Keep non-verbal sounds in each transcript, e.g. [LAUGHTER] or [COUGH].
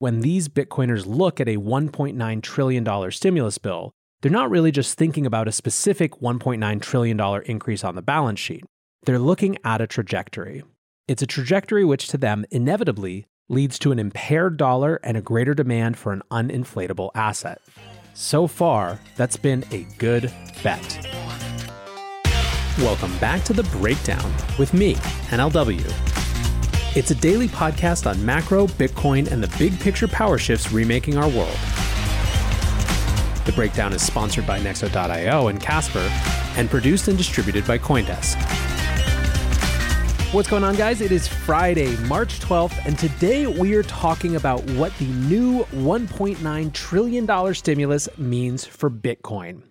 When these Bitcoiners look at a $1.9 trillion stimulus bill, they're not really just thinking about a specific $1.9 trillion increase on the balance sheet. They're looking at a trajectory. It's a trajectory which to them inevitably leads to an impaired dollar and a greater demand for an uninflatable asset. So far, that's been a good bet. Welcome back to The Breakdown with me, NLW. It's a daily podcast on macro, Bitcoin, and the big picture power shifts remaking our world. The Breakdown is sponsored by Nexo.io and Casper, and produced and distributed by Coindesk. What's going on, guys? It is Friday, March 12th, and today we are talking about what the new $1.9 trillion stimulus means for Bitcoin.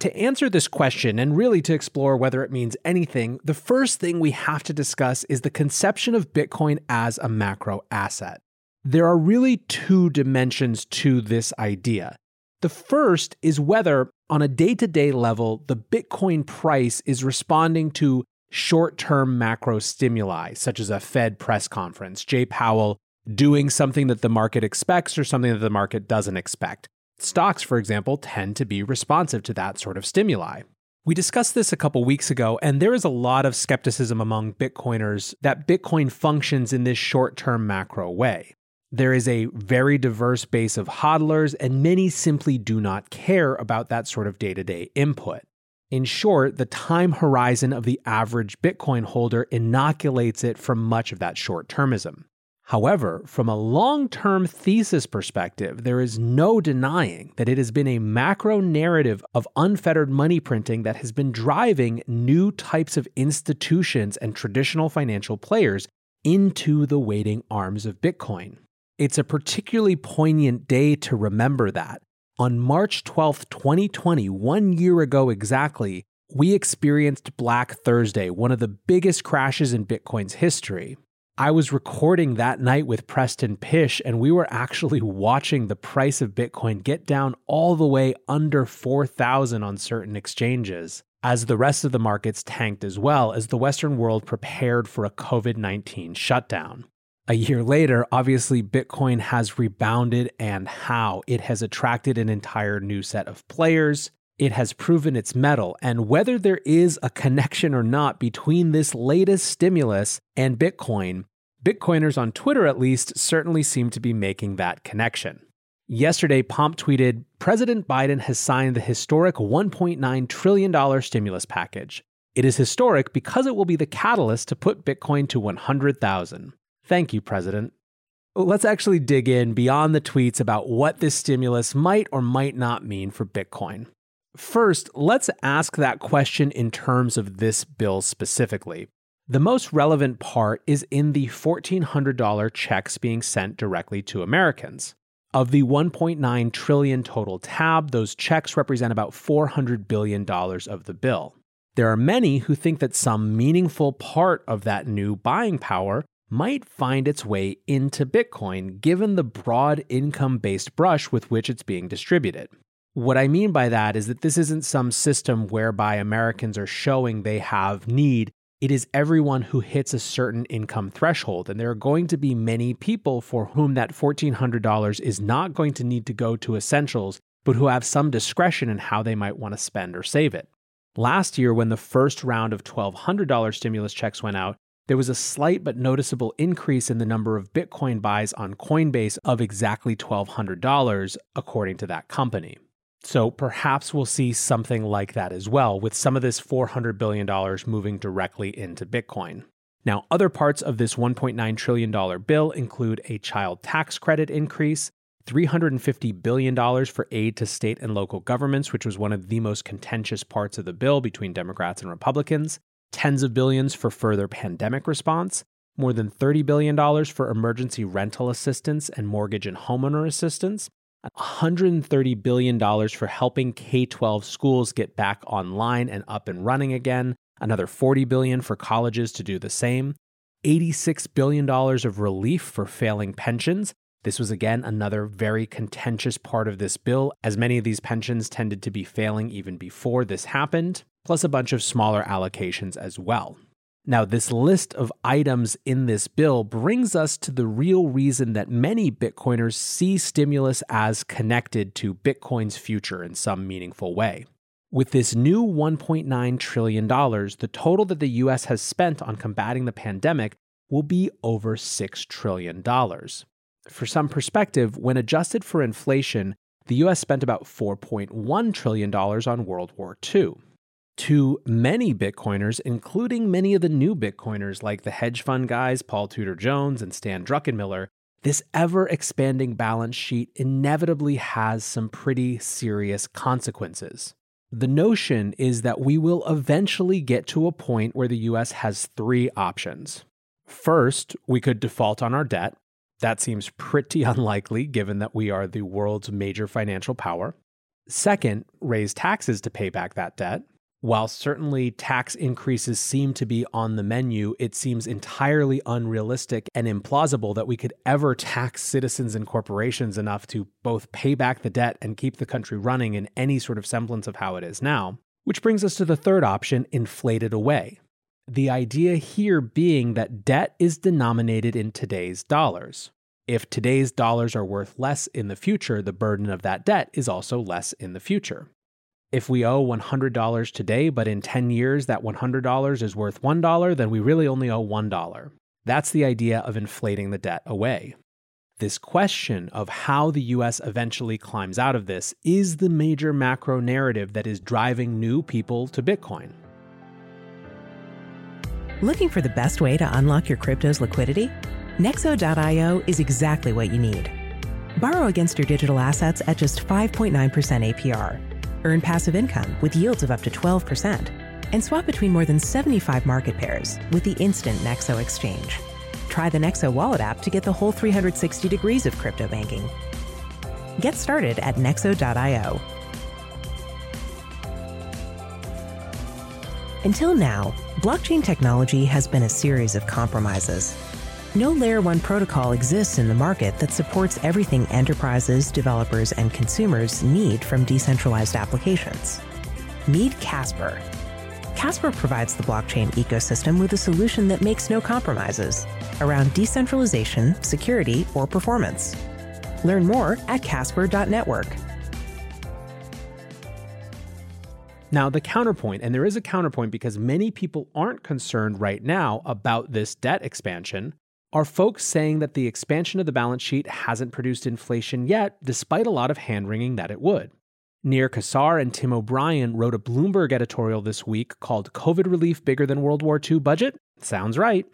To answer this question and really to explore whether it means anything, the first thing we have to discuss is the conception of Bitcoin as a macro asset. There are really two dimensions to this idea. The first is whether, on a day to day level, the Bitcoin price is responding to short term macro stimuli, such as a Fed press conference, Jay Powell doing something that the market expects or something that the market doesn't expect. Stocks, for example, tend to be responsive to that sort of stimuli. We discussed this a couple weeks ago, and there is a lot of skepticism among Bitcoiners that Bitcoin functions in this short term macro way. There is a very diverse base of hodlers, and many simply do not care about that sort of day to day input. In short, the time horizon of the average Bitcoin holder inoculates it from much of that short termism. However, from a long term thesis perspective, there is no denying that it has been a macro narrative of unfettered money printing that has been driving new types of institutions and traditional financial players into the waiting arms of Bitcoin. It's a particularly poignant day to remember that on March 12, 2020, one year ago exactly, we experienced Black Thursday, one of the biggest crashes in Bitcoin's history. I was recording that night with Preston Pysh, and we were actually [LAUGHS] watching the price of Bitcoin get down all the way under 4,000 on certain exchanges, as the rest of the markets tanked as well as the Western world prepared for a COVID 19 shutdown. A year later, obviously, Bitcoin has rebounded and how. It has attracted an entire new set of players. It has proven its mettle. And whether there is a connection or not between this latest stimulus and Bitcoin, Bitcoiners on Twitter at least certainly seem to be making that connection. Yesterday, Pomp tweeted President Biden has signed the historic $1.9 trillion stimulus package. It is historic because it will be the catalyst to put Bitcoin to 100,000. Thank you, President. Let's actually dig in beyond the tweets about what this stimulus might or might not mean for Bitcoin. First, let's ask that question in terms of this bill specifically. The most relevant part is in the $1,400 checks being sent directly to Americans. Of the 1.9 trillion total tab, those checks represent about $400 billion of the bill. There are many who think that some meaningful part of that new buying power might find its way into Bitcoin given the broad income based brush with which it's being distributed. What I mean by that is that this isn't some system whereby Americans are showing they have need. It is everyone who hits a certain income threshold. And there are going to be many people for whom that $1,400 is not going to need to go to essentials, but who have some discretion in how they might want to spend or save it. Last year, when the first round of $1,200 stimulus checks went out, there was a slight but noticeable increase in the number of Bitcoin buys on Coinbase of exactly $1,200, according to that company. So perhaps we'll see something like that as well, with some of this $400 billion moving directly into Bitcoin. Now, other parts of this $1.9 trillion bill include a child tax credit increase, $350 billion for aid to state and local governments, which was one of the most contentious parts of the bill between Democrats and Republicans, tens of billions for further pandemic response, more than $30 billion for emergency rental assistance and mortgage and homeowner assistance, $130 billion for helping K 12 schools get back online and up and running again, another $40 billion for colleges to do the same, $86 billion of relief for failing pensions. This was again another very contentious part of this bill, as many of these pensions tended to be failing even before this happened, plus a bunch of smaller allocations as well. Now, this list of items in this bill brings us to the real reason that many Bitcoiners see stimulus as connected to Bitcoin's future in some meaningful way. With this new $1.9 trillion, the total that the US has spent on combating the pandemic will be over $6 trillion. For some perspective, when adjusted for inflation, the US spent about $4.1 trillion on World War II to many Bitcoiners, including many of the new Bitcoiners like the hedge fund guys Paul Tudor Jones and Stan Druckenmiller, this ever expanding balance sheet inevitably has some pretty serious consequences. The notion is that we will eventually get to a point where the US has three options. First, we could default on our debt. That seems pretty [LAUGHS] unlikely given that we are the world's major financial power. Second, raise taxes to pay back that debt. While certainly tax increases seem to be on the menu, it seems entirely unrealistic and implausible that we could ever tax citizens and corporations enough to both pay back the debt and keep the country running in any sort of semblance of how it is now. Which brings us to the third option inflated away. The idea here being that debt is denominated in today's dollars. If today's dollars are worth less in the future, the burden of that debt is also less in the future. If we owe $100 today, but in 10 years that $100 is worth $1, then we really only owe $1. That's the idea of inflating the debt away. This question of how the US eventually climbs out of this is the major macro narrative that is driving new people to Bitcoin. Looking for the best way to unlock your crypto's liquidity? Nexo.io is exactly what you need. Borrow against your digital assets at just 5.9% APR Earn passive income with yields of up to 12%. And swap between more than 75 market pairs with the instant Nexo exchange. Try the Nexo wallet app to get the whole 360 degrees of crypto banking. Get started at nexo.io. Until now, blockchain technology has been a series of compromises no Layer 1 protocol exists in the market that supports everything enterprises, developers, and consumers need from decentralized applications. Meet Casper. Casper provides the blockchain ecosystem with a solution that makes no compromises around decentralization, security, or performance. Learn more at casper.network. Now, the counterpoint, and there is a counterpoint because many people aren't concerned right now about this debt expansion, are folks saying that the expansion of the balance sheet hasn't produced inflation yet, despite a lot of hand wringing that it would? Nir Kaissar and Tim O'Brien wrote a Bloomberg editorial this week called COVID Relief Bigger Than World War II Budget? Sounds right.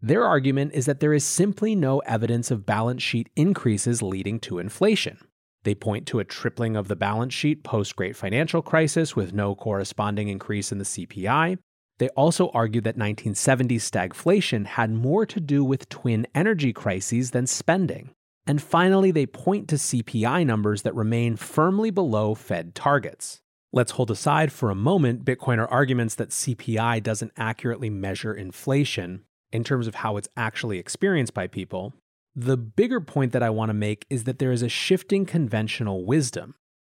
Their argument is that there is simply no evidence of balance sheet increases leading to inflation. They point to a tripling of the balance sheet post Great Financial Crisis with no corresponding increase in the CPI, they also argue that 1970s stagflation had more to do with twin energy crises than spending. And finally, they point to CPI numbers that remain firmly below Fed targets. Let's hold aside for a moment Bitcoiner arguments that CPI doesn't accurately measure inflation in terms of how it's actually experienced by people. The bigger point that I want to make is that there is a shifting conventional wisdom.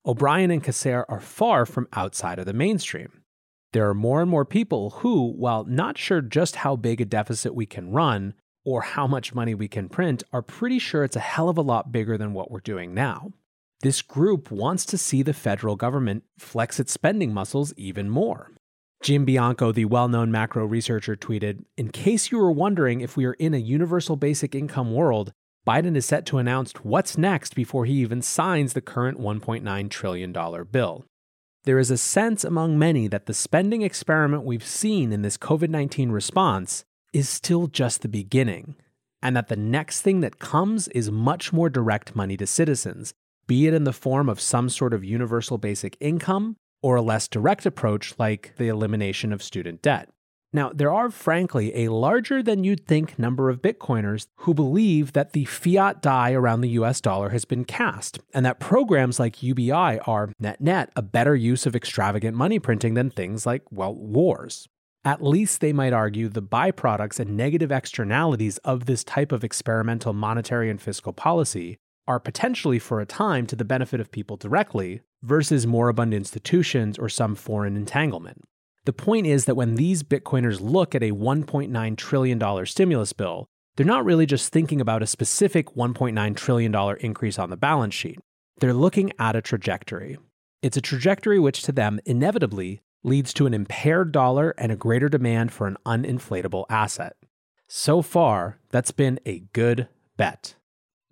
O'Brien and Kaissar are far from outside of the mainstream. There are more and more people who, while not sure just how big a deficit we can run or how much money we can print, are pretty sure it's a hell of a lot bigger than what we're doing now. This group wants to see the federal government flex its spending muscles even more. Jim Bianco, the well known macro researcher, tweeted In case you were wondering if we are in a universal basic income world, Biden is set to announce what's next before he even signs the current $1.9 trillion bill. There is a sense among many that the spending experiment we've seen in this COVID 19 response is still just the beginning, and that the next thing that comes is much more direct money to citizens, be it in the form of some sort of universal basic income or a less direct approach like the elimination of student debt. Now, there are frankly a larger than you'd think number of Bitcoiners who believe that the fiat die around the US dollar has been cast, and that programs like UBI are net net a better use of extravagant money printing than things like, well, wars. At least they might argue the byproducts and negative externalities of this type of experimental monetary and fiscal policy are potentially for a time to the benefit of people directly versus moribund institutions or some foreign entanglement. The point is that when these Bitcoiners look at a $1.9 trillion stimulus bill, they're not really just thinking about a specific $1.9 trillion increase on the balance sheet. They're looking at a trajectory. It's a trajectory which, to them, inevitably leads to an impaired dollar and a greater demand for an uninflatable asset. So far, that's been a good bet.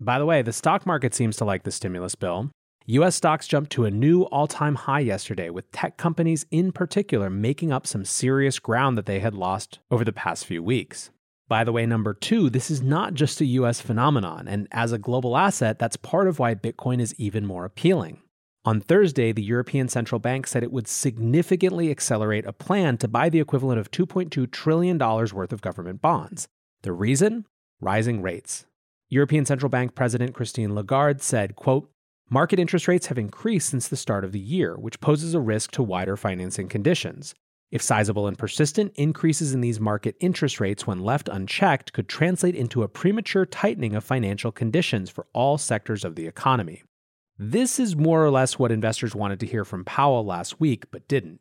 By the way, the stock market seems to like the stimulus bill. US stocks jumped to a new all time high yesterday, with tech companies in particular making up some serious ground that they had lost over the past few weeks. By the way, number two, this is not just a US phenomenon, and as a global asset, that's part of why Bitcoin is even more appealing. On Thursday, the European Central Bank said it would significantly accelerate a plan to buy the equivalent of $2.2 trillion worth of government bonds. The reason? Rising rates. European Central Bank President Christine Lagarde said, quote, Market interest rates have increased since the start of the year, which poses a risk to wider financing conditions. If sizable and persistent, increases in these market interest rates, when left unchecked, could translate into a premature tightening of financial conditions for all sectors of the economy. This is more or less what investors wanted to hear from Powell last week, but didn't.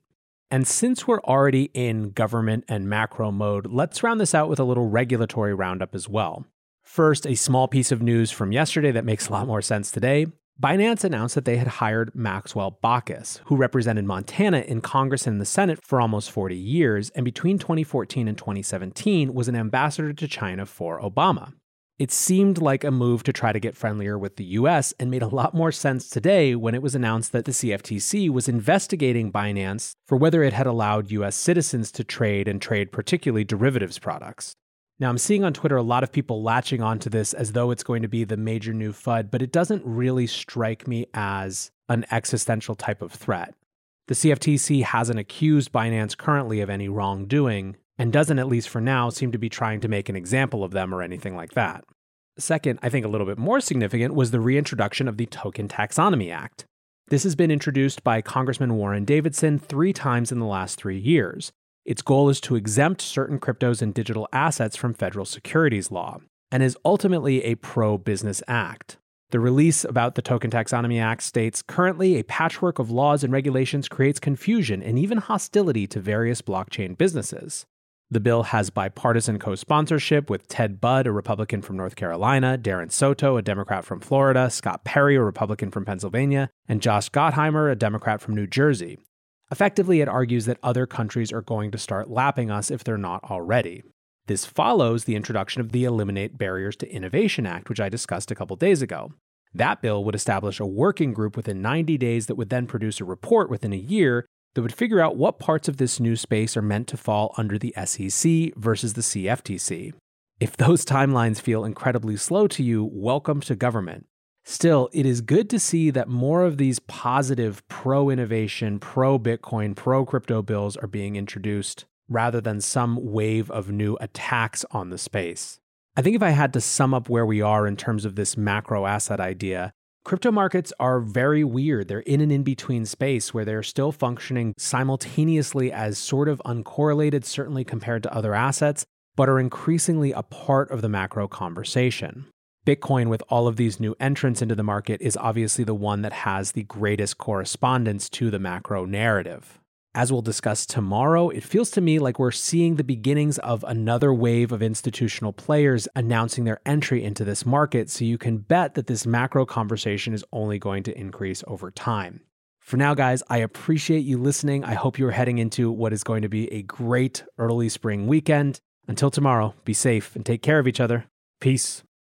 And since we're already in government and macro mode, let's round this out with a little regulatory roundup as well. First, a small piece of news from yesterday that makes a lot more sense today. Binance announced that they had hired Maxwell Baucus, who represented Montana in Congress and the Senate for almost 40 years, and between 2014 and 2017 was an ambassador to China for Obama. It seemed like a move to try to get friendlier with the US and made a lot more sense today when it was announced that the CFTC was investigating Binance for whether it had allowed US citizens to trade and trade particularly derivatives products. Now, I'm seeing on Twitter a lot of people latching onto this as though it's going to be the major new FUD, but it doesn't really strike me as an existential type of threat. The CFTC hasn't accused Binance currently of any wrongdoing, and doesn't, at least for now, seem to be trying to make an example of them or anything like that. Second, I think a little bit more significant was the reintroduction of the Token Taxonomy Act. This has been introduced by Congressman Warren Davidson three times in the last three years. Its goal is to exempt certain cryptos and digital assets from federal securities law, and is ultimately a pro business act. The release about the Token Taxonomy Act states currently a patchwork of laws and regulations creates confusion and even hostility to various blockchain businesses. The bill has bipartisan co sponsorship with Ted Budd, a Republican from North Carolina, Darren Soto, a Democrat from Florida, Scott Perry, a Republican from Pennsylvania, and Josh Gottheimer, a Democrat from New Jersey. Effectively, it argues that other countries are going to start lapping us if they're not already. This follows the introduction of the Eliminate Barriers to Innovation Act, which I discussed a couple days ago. That bill would establish a working group within 90 days that would then produce a report within a year that would figure out what parts of this new space are meant to fall under the SEC versus the CFTC. If those timelines feel incredibly slow to you, welcome to government. Still, it is good to see that more of these positive pro innovation, pro Bitcoin, pro crypto bills are being introduced rather than some wave of new attacks on the space. I think if I had to sum up where we are in terms of this macro asset idea, crypto markets are very weird. They're in an in between space where they're still functioning simultaneously as sort of uncorrelated, certainly compared to other assets, but are increasingly a part of the macro conversation. Bitcoin, with all of these new entrants into the market, is obviously the one that has the greatest correspondence to the macro narrative. As we'll discuss tomorrow, it feels to me like we're seeing the beginnings of another wave of institutional players announcing their entry into this market, so you can bet that this macro conversation is only going to increase over time. For now, guys, I appreciate you listening. I hope you're heading into what is going to be a great early spring weekend. Until tomorrow, be safe and take care of each other. Peace.